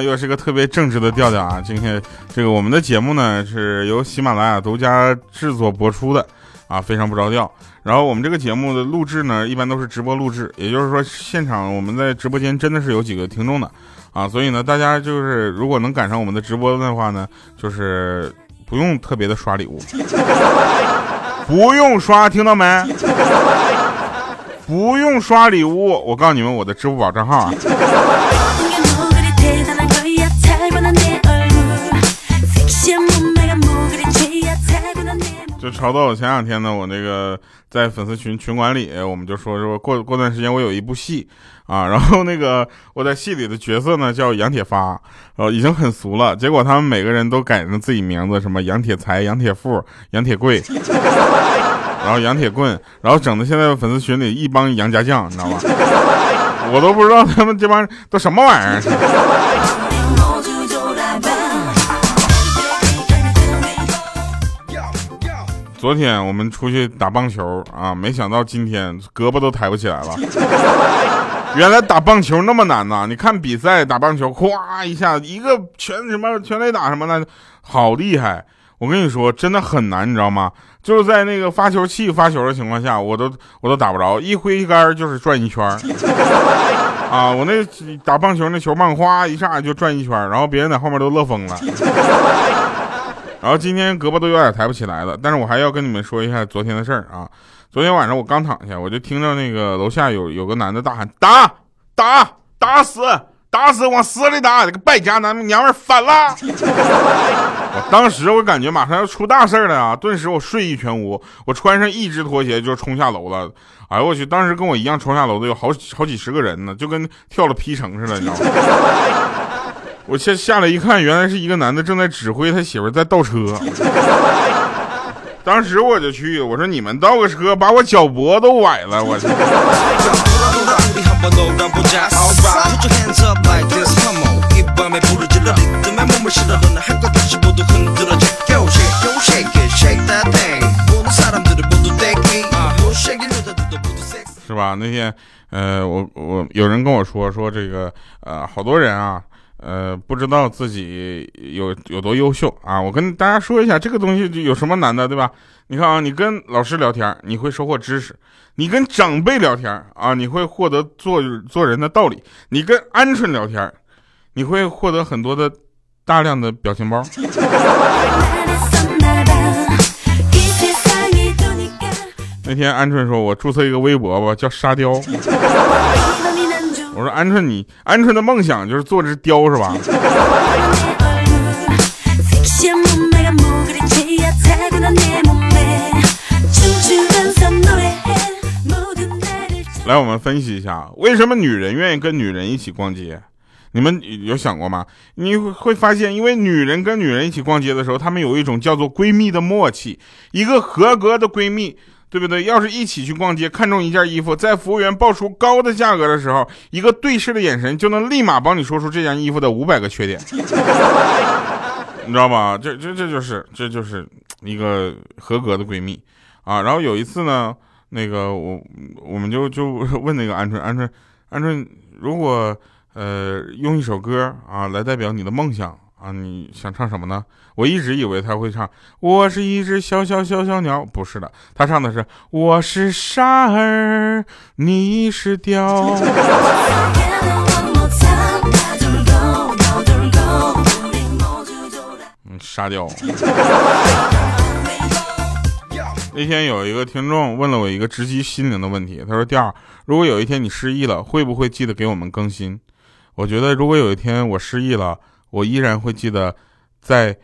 啊，又是个特别正直的调调啊。今天这个我们的节目呢是由喜马拉雅独家制作播出的啊，非常不着调。然后我们这个节目的录制呢，一般都是直播录制，也就是说现场我们在直播间真的是有几个听众的啊，所以呢，大家就是如果能赶上我们的直播的话呢，就是不用特别的刷礼物，不用刷，听到没？不用刷礼物，我告诉你们我的支付宝账号啊。就吵到我前两天呢，我那个在粉丝群群管里，我们就说说过过段时间我有一部戏啊，然后那个我在戏里的角色呢叫杨铁发，呃已经很俗了，结果他们每个人都改成自己名字，什么杨铁财、杨铁富、杨铁贵。然后杨铁棍，然后整的现在粉丝群里一帮杨家将，你知道吗？我都不知道他们这帮都什么玩意儿。昨天我们出去打棒球啊，没想到今天胳膊都抬不起来了。原来打棒球那么难呐！你看比赛打棒球，咵一下一个全什么全垒打什么的，好厉害。我跟你说，真的很难，你知道吗？就是在那个发球器发球的情况下，我都 我都打不着，一挥杆就是转一圈啊！我那打棒球那球棒哗一下就转一圈，然后别人在后面都乐疯了。然后今天胳膊都有点抬不起来了，但是我还要跟你们说一下昨天的事儿啊！昨天晚上我刚躺下，我就听到那个楼下有有个男的大喊：“打打打死！”打死往死里打！这个败家男娘们反了！我当时我感觉马上要出大事了啊！顿时我睡意全无，我穿上一只拖鞋就冲下楼了。哎呦我去！当时跟我一样冲下楼的有好好几十个人呢，就跟跳了皮城似的，你知道吗？我下下来一看，原来是一个男的正在指挥他媳妇在倒车。当时我就去，我说你们倒个车，把我脚脖都崴了，我去。是吧？那天，呃，我我有人跟我说说这个，呃，好多人啊，呃，不知道自己有有多优秀啊。我跟大家说一下，这个东西有什么难的，对吧？你看啊，你跟老师聊天，你会收获知识；你跟长辈聊天啊，你会获得做做人的道理；你跟鹌鹑聊天，你会获得很多的大量的表情包。那天鹌鹑说：“我注册一个微博吧，叫沙雕。”我说：“鹌鹑，你鹌鹑的梦想就是做只雕是吧？”来，我们分析一下，为什么女人愿意跟女人一起逛街？你们有想过吗？你会发现，因为女人跟女人一起逛街的时候，她们有一种叫做闺蜜的默契。一个合格的闺蜜，对不对？要是一起去逛街，看中一件衣服，在服务员报出高的价格的时候，一个对视的眼神就能立马帮你说出这件衣服的五百个缺点，你知道吧？这这这就是这就是一个合格的闺蜜啊。然后有一次呢。那个我我们就就问那个鹌鹑鹌鹑鹌鹑，如果呃用一首歌啊来代表你的梦想啊，你想唱什么呢？我一直以为他会唱我是一只小小小小鸟，不是的，他唱的是我是沙儿，你是雕。嗯，沙雕。那天有一个听众问了我一个直击心灵的问题，他说：“第二，如果有一天你失忆了，会不会记得给我们更新？”我觉得，如果有一天我失忆了，我依然会记得在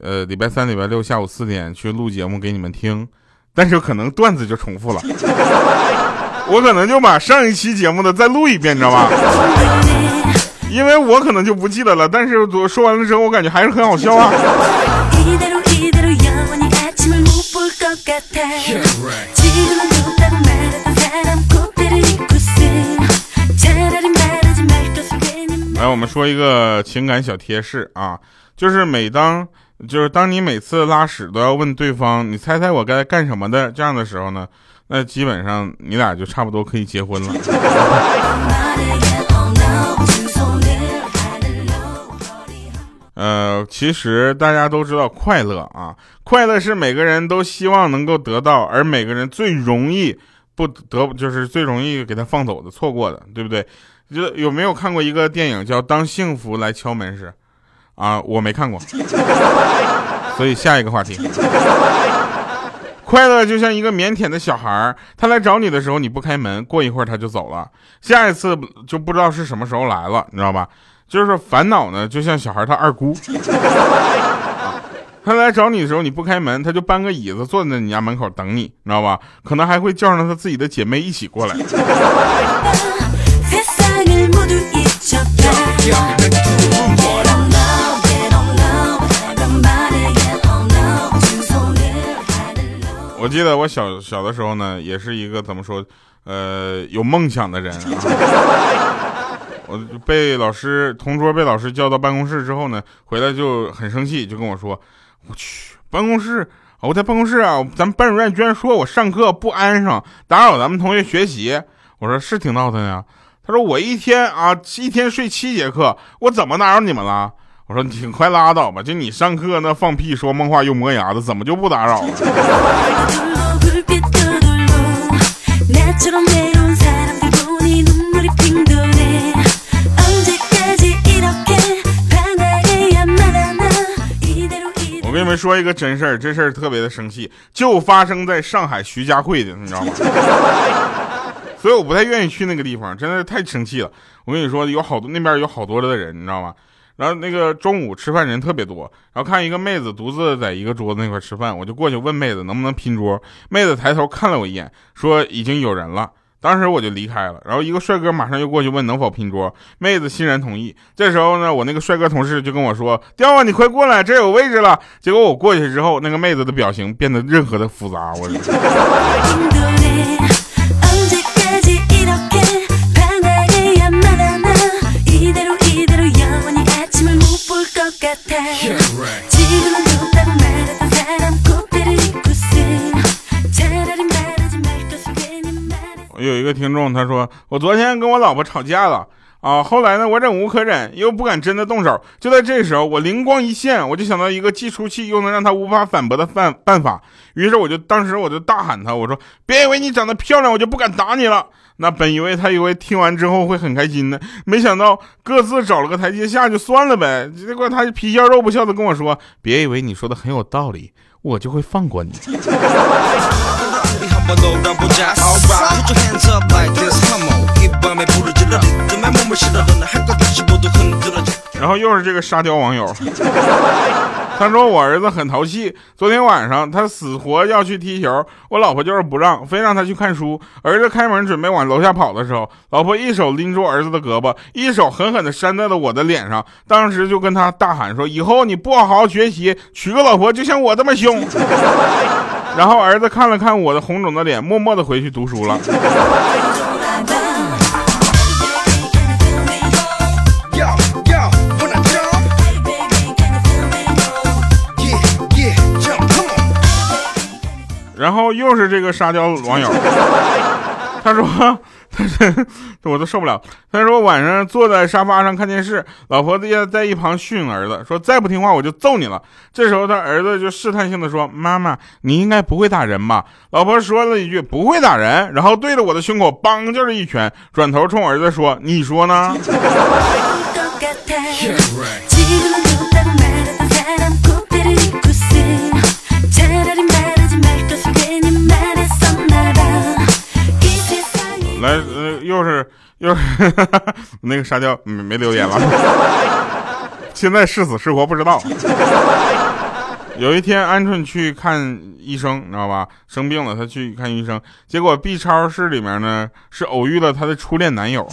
呃礼拜三、礼拜六下午四点去录节目给你们听，但是可能段子就重复了，我可能就把上一期节目的再录一遍，你知道吧？因为我可能就不记得了，但是我说完了之后，我感觉还是很好笑啊。来，我们说一个情感小贴士啊，就是每当就是当你每次拉屎都要问对方，你猜猜我该干什么的这样的时候呢，那基本上你俩就差不多可以结婚了。呃，其实大家都知道快乐啊，快乐是每个人都希望能够得到，而每个人最容易不得，就是最容易给他放走的、错过的，对不对？就有没有看过一个电影叫《当幸福来敲门时》？啊，我没看过，所以下一个话题。快乐就像一个腼腆的小孩他来找你的时候你不开门，过一会儿他就走了，下一次就不知道是什么时候来了，你知道吧？就是烦恼呢，就像小孩他二姑，他来找你的时候你不开门，他就搬个椅子坐在你家门口等你你，知道吧？可能还会叫上他自己的姐妹一起过来。我记得我小小的时候呢，也是一个怎么说，呃，有梦想的人啊。我被老师同桌被老师叫到办公室之后呢，回来就很生气，就跟我说：“我去办公室，我在办公室啊，咱们班主任居然说我上课不安生，打扰咱们同学学习。”我说：“是挺闹腾呀。”他说：“我一天啊，一天睡七节课，我怎么打扰你们了？”我说：“你快拉倒吧，就你上课那放屁说梦话又磨牙的，怎么就不打扰了？”我跟你们说一个真事儿，这事儿特别的生气，就发生在上海徐家汇的，你知道吗？所以我不太愿意去那个地方，真的是太生气了。我跟你说，有好多那边有好多的人，你知道吗？然后那个中午吃饭人特别多，然后看一个妹子独自在一个桌子那块吃饭，我就过去问妹子能不能拼桌。妹子抬头看了我一眼，说已经有人了。当时我就离开了。然后一个帅哥马上又过去问能否拼桌，妹子欣然同意。这时候呢，我那个帅哥同事就跟我说：“刁啊，你快过来，这有位置了。”结果我过去之后，那个妹子的表情变得任何的复杂，我。我有一个听众，他说我昨天跟我老婆吵架了啊，后来呢，我忍无可忍，又不敢真的动手。就在这时候，我灵光一现，我就想到一个既出气又能让他无法反驳的办办法。于是我就当时我就大喊他，我说别以为你长得漂亮，我就不敢打你了。那本以为他以为听完之后会很开心呢，没想到各自找了个台阶下就算了呗。结果他皮笑肉不笑的跟我说，别以为你说的很有道理，我就会放过你。然后又是这个沙雕网友，他说我儿子很淘气，昨天晚上他死活要去踢球，我老婆就是不让，非让他去看书。儿子开门准备往楼下跑的时候，老婆一手拎住儿子的胳膊，一手狠狠地扇在了我的脸上，当时就跟他大喊说：“以后你不好好学习，娶个老婆就像我这么凶。”然后儿子看了看我的红肿的脸，默默地回去读书了。然后又是这个沙雕网友，他说：“他 说我都受不了。”他说晚上坐在沙发上看电视，老婆在在一旁训儿子，说：“再不听话我就揍你了。”这时候他儿子就试探性的说：“妈妈，你应该不会打人吧？”老婆说了一句：“不会打人。”然后对着我的胸口梆就是一拳，转头冲儿子说：“你说呢？” 来，又是 那个沙雕没没留言了。现在是死是活不知道。有一天，鹌鹑去看医生，你知道吧？生病了，他去看医生，结果 B 超室里面呢是偶遇了他的初恋男友。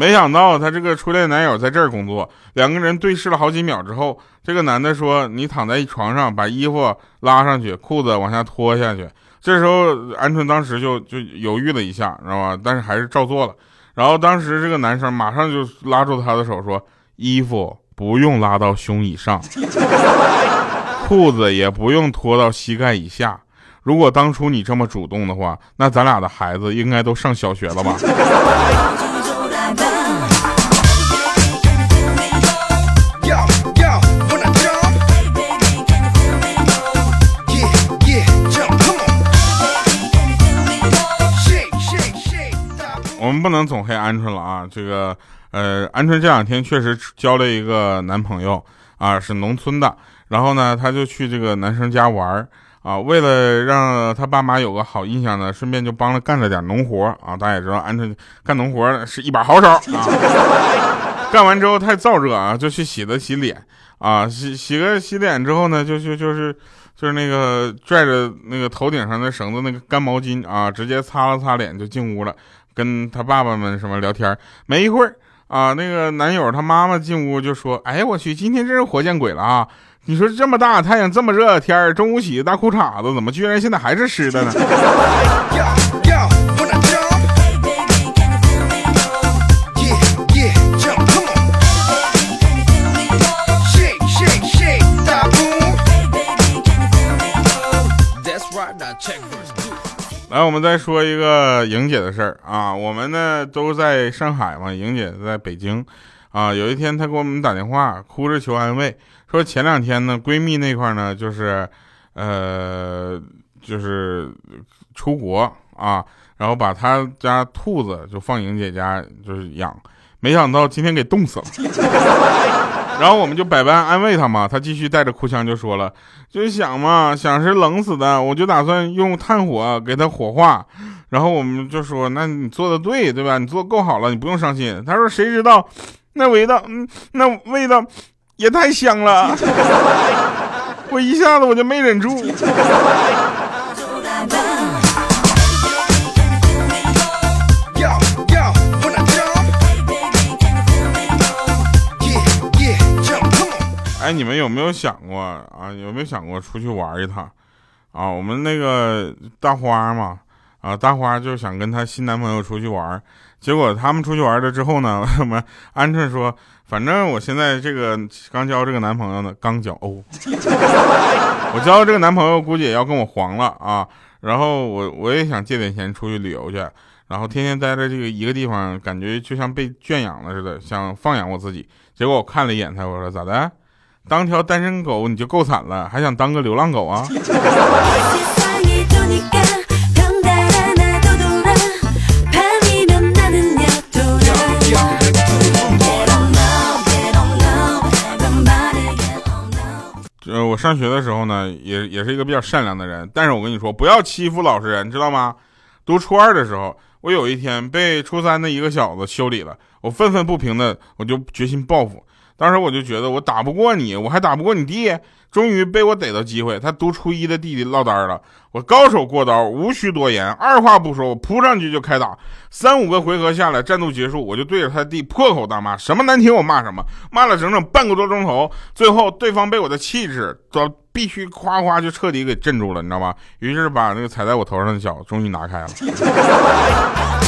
没想到他这个初恋男友在这儿工作，两个人对视了好几秒之后，这个男的说：“你躺在床上，把衣服拉上去，裤子往下脱下去。”这时候，鹌鹑当时就就犹豫了一下，知道吧？但是还是照做了。然后当时这个男生马上就拉住他的手说：“衣服不用拉到胸以上，裤子也不用脱到膝盖以下。如果当初你这么主动的话，那咱俩的孩子应该都上小学了吧？” 不能总黑鹌鹑了啊！这个呃，鹌鹑这两天确实交了一个男朋友啊，是农村的。然后呢，他就去这个男生家玩啊，为了让他爸妈有个好印象呢，顺便就帮着干了点农活啊。大家也知道，鹌鹑干农活是一把好手啊。干完之后太燥热啊，就去洗了洗脸啊，洗洗个洗脸之后呢，就就就是就是那个拽着那个头顶上的绳子那个干毛巾啊，直接擦了擦脸就进屋了，跟他爸爸们什么聊天。没一会儿啊，那个男友他妈妈进屋就说：“哎我去，今天真是活见鬼了啊！”你说这么大太阳，这么热的天，中午洗的大裤衩子，怎么居然现在还是湿的呢？来，我们再说一个莹姐的事儿啊，我们呢都在上海嘛，莹姐在北京。啊，有一天她给我们打电话，哭着求安慰，说前两天呢，闺蜜那块呢，就是，呃，就是出国啊，然后把她家兔子就放莹姐家就是养，没想到今天给冻死了。然后我们就百般安慰他嘛，他继续带着哭腔就说了，就想嘛，想是冷死的，我就打算用炭火给他火化。然后我们就说，那你做的对，对吧？你做够好了，你不用伤心。他说，谁知道。那味道，嗯，那味道也太香了，我一下子我就没忍住。哎，你们有没有想过啊？有没有想过出去玩一趟？啊，我们那个大花嘛，啊，大花就想跟她新男朋友出去玩。结果他们出去玩了之后呢，我们鹌鹑说：“反正我现在这个刚交这个男朋友呢，刚交哦，我交这个男朋友估计也要跟我黄了啊。然后我我也想借点钱出去旅游去，然后天天待在这个一个地方，感觉就像被圈养了似的，想放养我自己。结果我看了一眼他，我说咋的？当条单身狗你就够惨了，还想当个流浪狗啊？”呃，我上学的时候呢，也也是一个比较善良的人，但是我跟你说，不要欺负老实人，知道吗？读初二的时候，我有一天被初三的一个小子修理了，我愤愤不平的，我就决心报复。当时我就觉得我打不过你，我还打不过你弟。终于被我逮到机会，他读初一的弟弟落单了。我高手过刀，无需多言，二话不说，我扑上去就开打。三五个回合下来，战斗结束，我就对着他弟破口大骂，什么难听我骂什么，骂了整整半个多钟头。最后对方被我的气质，都必须夸夸就彻底给镇住了，你知道吗？于是把那个踩在我头上的脚终于拿开了。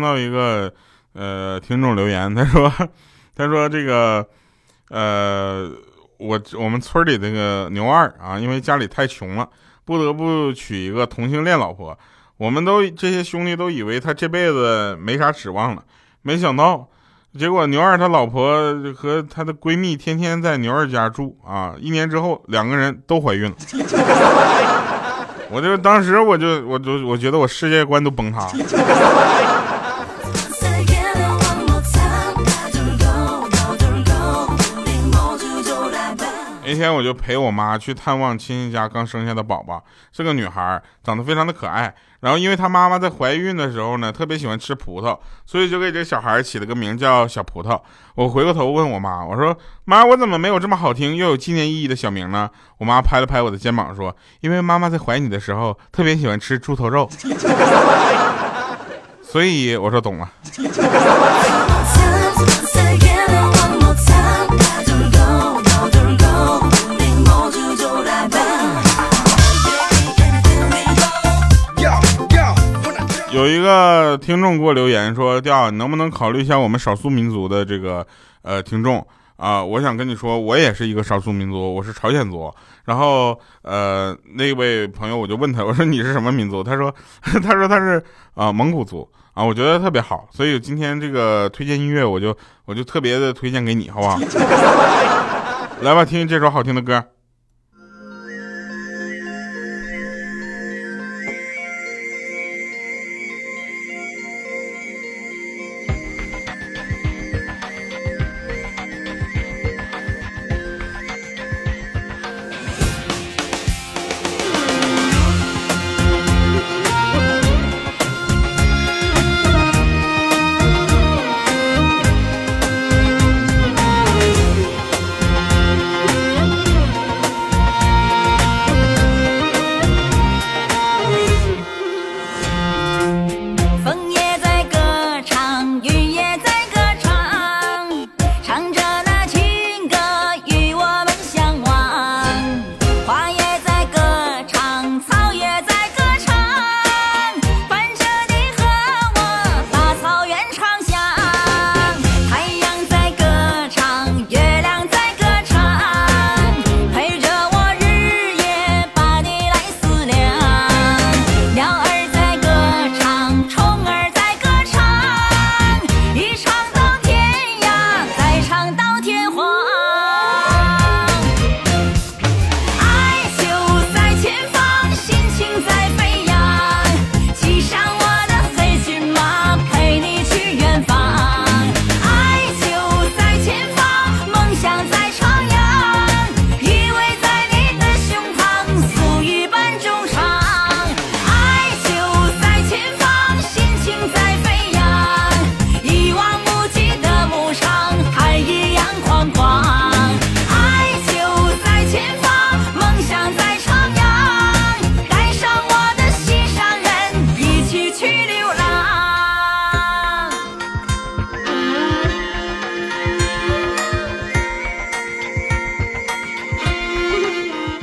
听到一个呃听众留言，他说 他说这个呃我我们村里那个牛二啊，因为家里太穷了，不得不娶一个同性恋老婆。我们都这些兄弟都以为他这辈子没啥指望了，没想到结果牛二他老婆和他的闺蜜天天在牛二家住啊，一年之后两个人都怀孕了。我就当时我就我就我觉得我世界观都崩塌了。那天我就陪我妈去探望亲戚家刚生下的宝宝，是个女孩，长得非常的可爱。然后因为她妈妈在怀孕的时候呢，特别喜欢吃葡萄，所以就给这小孩起了个名叫小葡萄。我回过头问我妈，我说妈，我怎么没有这么好听又有纪念意义的小名呢？我妈拍了拍我的肩膀说，因为妈妈在怀你的时候特别喜欢吃猪头肉，所以我说懂了。有一个听众给我留言说：“调，你能不能考虑一下我们少数民族的这个呃听众啊？我想跟你说，我也是一个少数民族，我是朝鲜族。然后呃那位朋友我就问他，我说你是什么民族？他说他说他是啊蒙古族啊，我觉得特别好，所以今天这个推荐音乐我就我就特别的推荐给你，好不好？来吧，听这首好听的歌。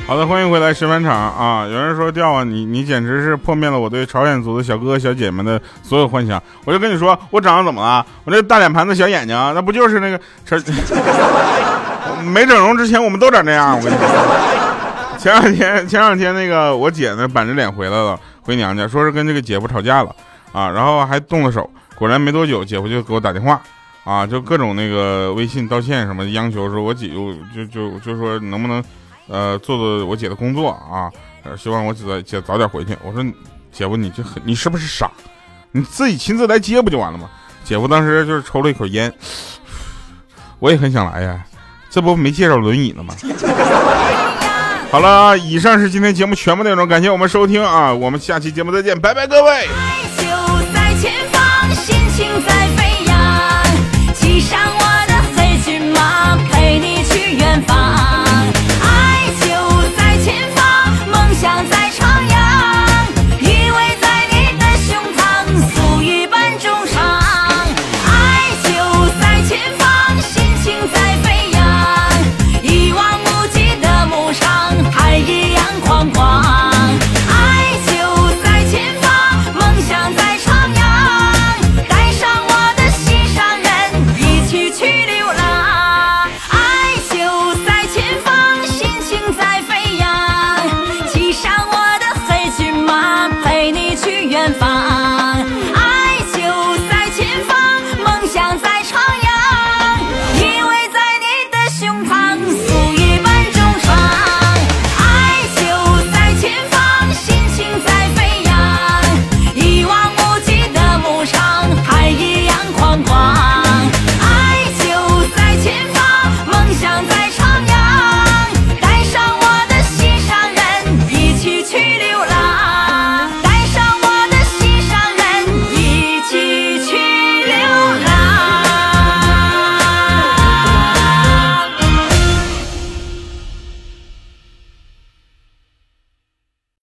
好的，欢迎回来石饭场啊！有人说掉啊，你你简直是破灭了我对朝鲜族的小哥哥小姐们的所有幻想。我就跟你说，我长得怎么了？我这大脸盘子小眼睛，那不就是那个？没整容之前我们都长这样。我跟你说，前两天前两天那个我姐呢板着脸回来了，回娘家说是跟这个姐夫吵架了啊，然后还动了手。果然没多久，姐夫就给我打电话啊，就各种那个微信道歉什么，央求说我姐就就就说能不能。呃，做做我姐的工作啊，希望我姐姐早点回去。我说，姐夫，你这你是不是傻？你自己亲自来接不就完了吗？姐夫当时就是抽了一口烟，我也很想来呀，这不没介绍轮椅呢吗？好了，以上是今天节目全部内容，感谢我们收听啊，我们下期节目再见，拜拜各位。远方。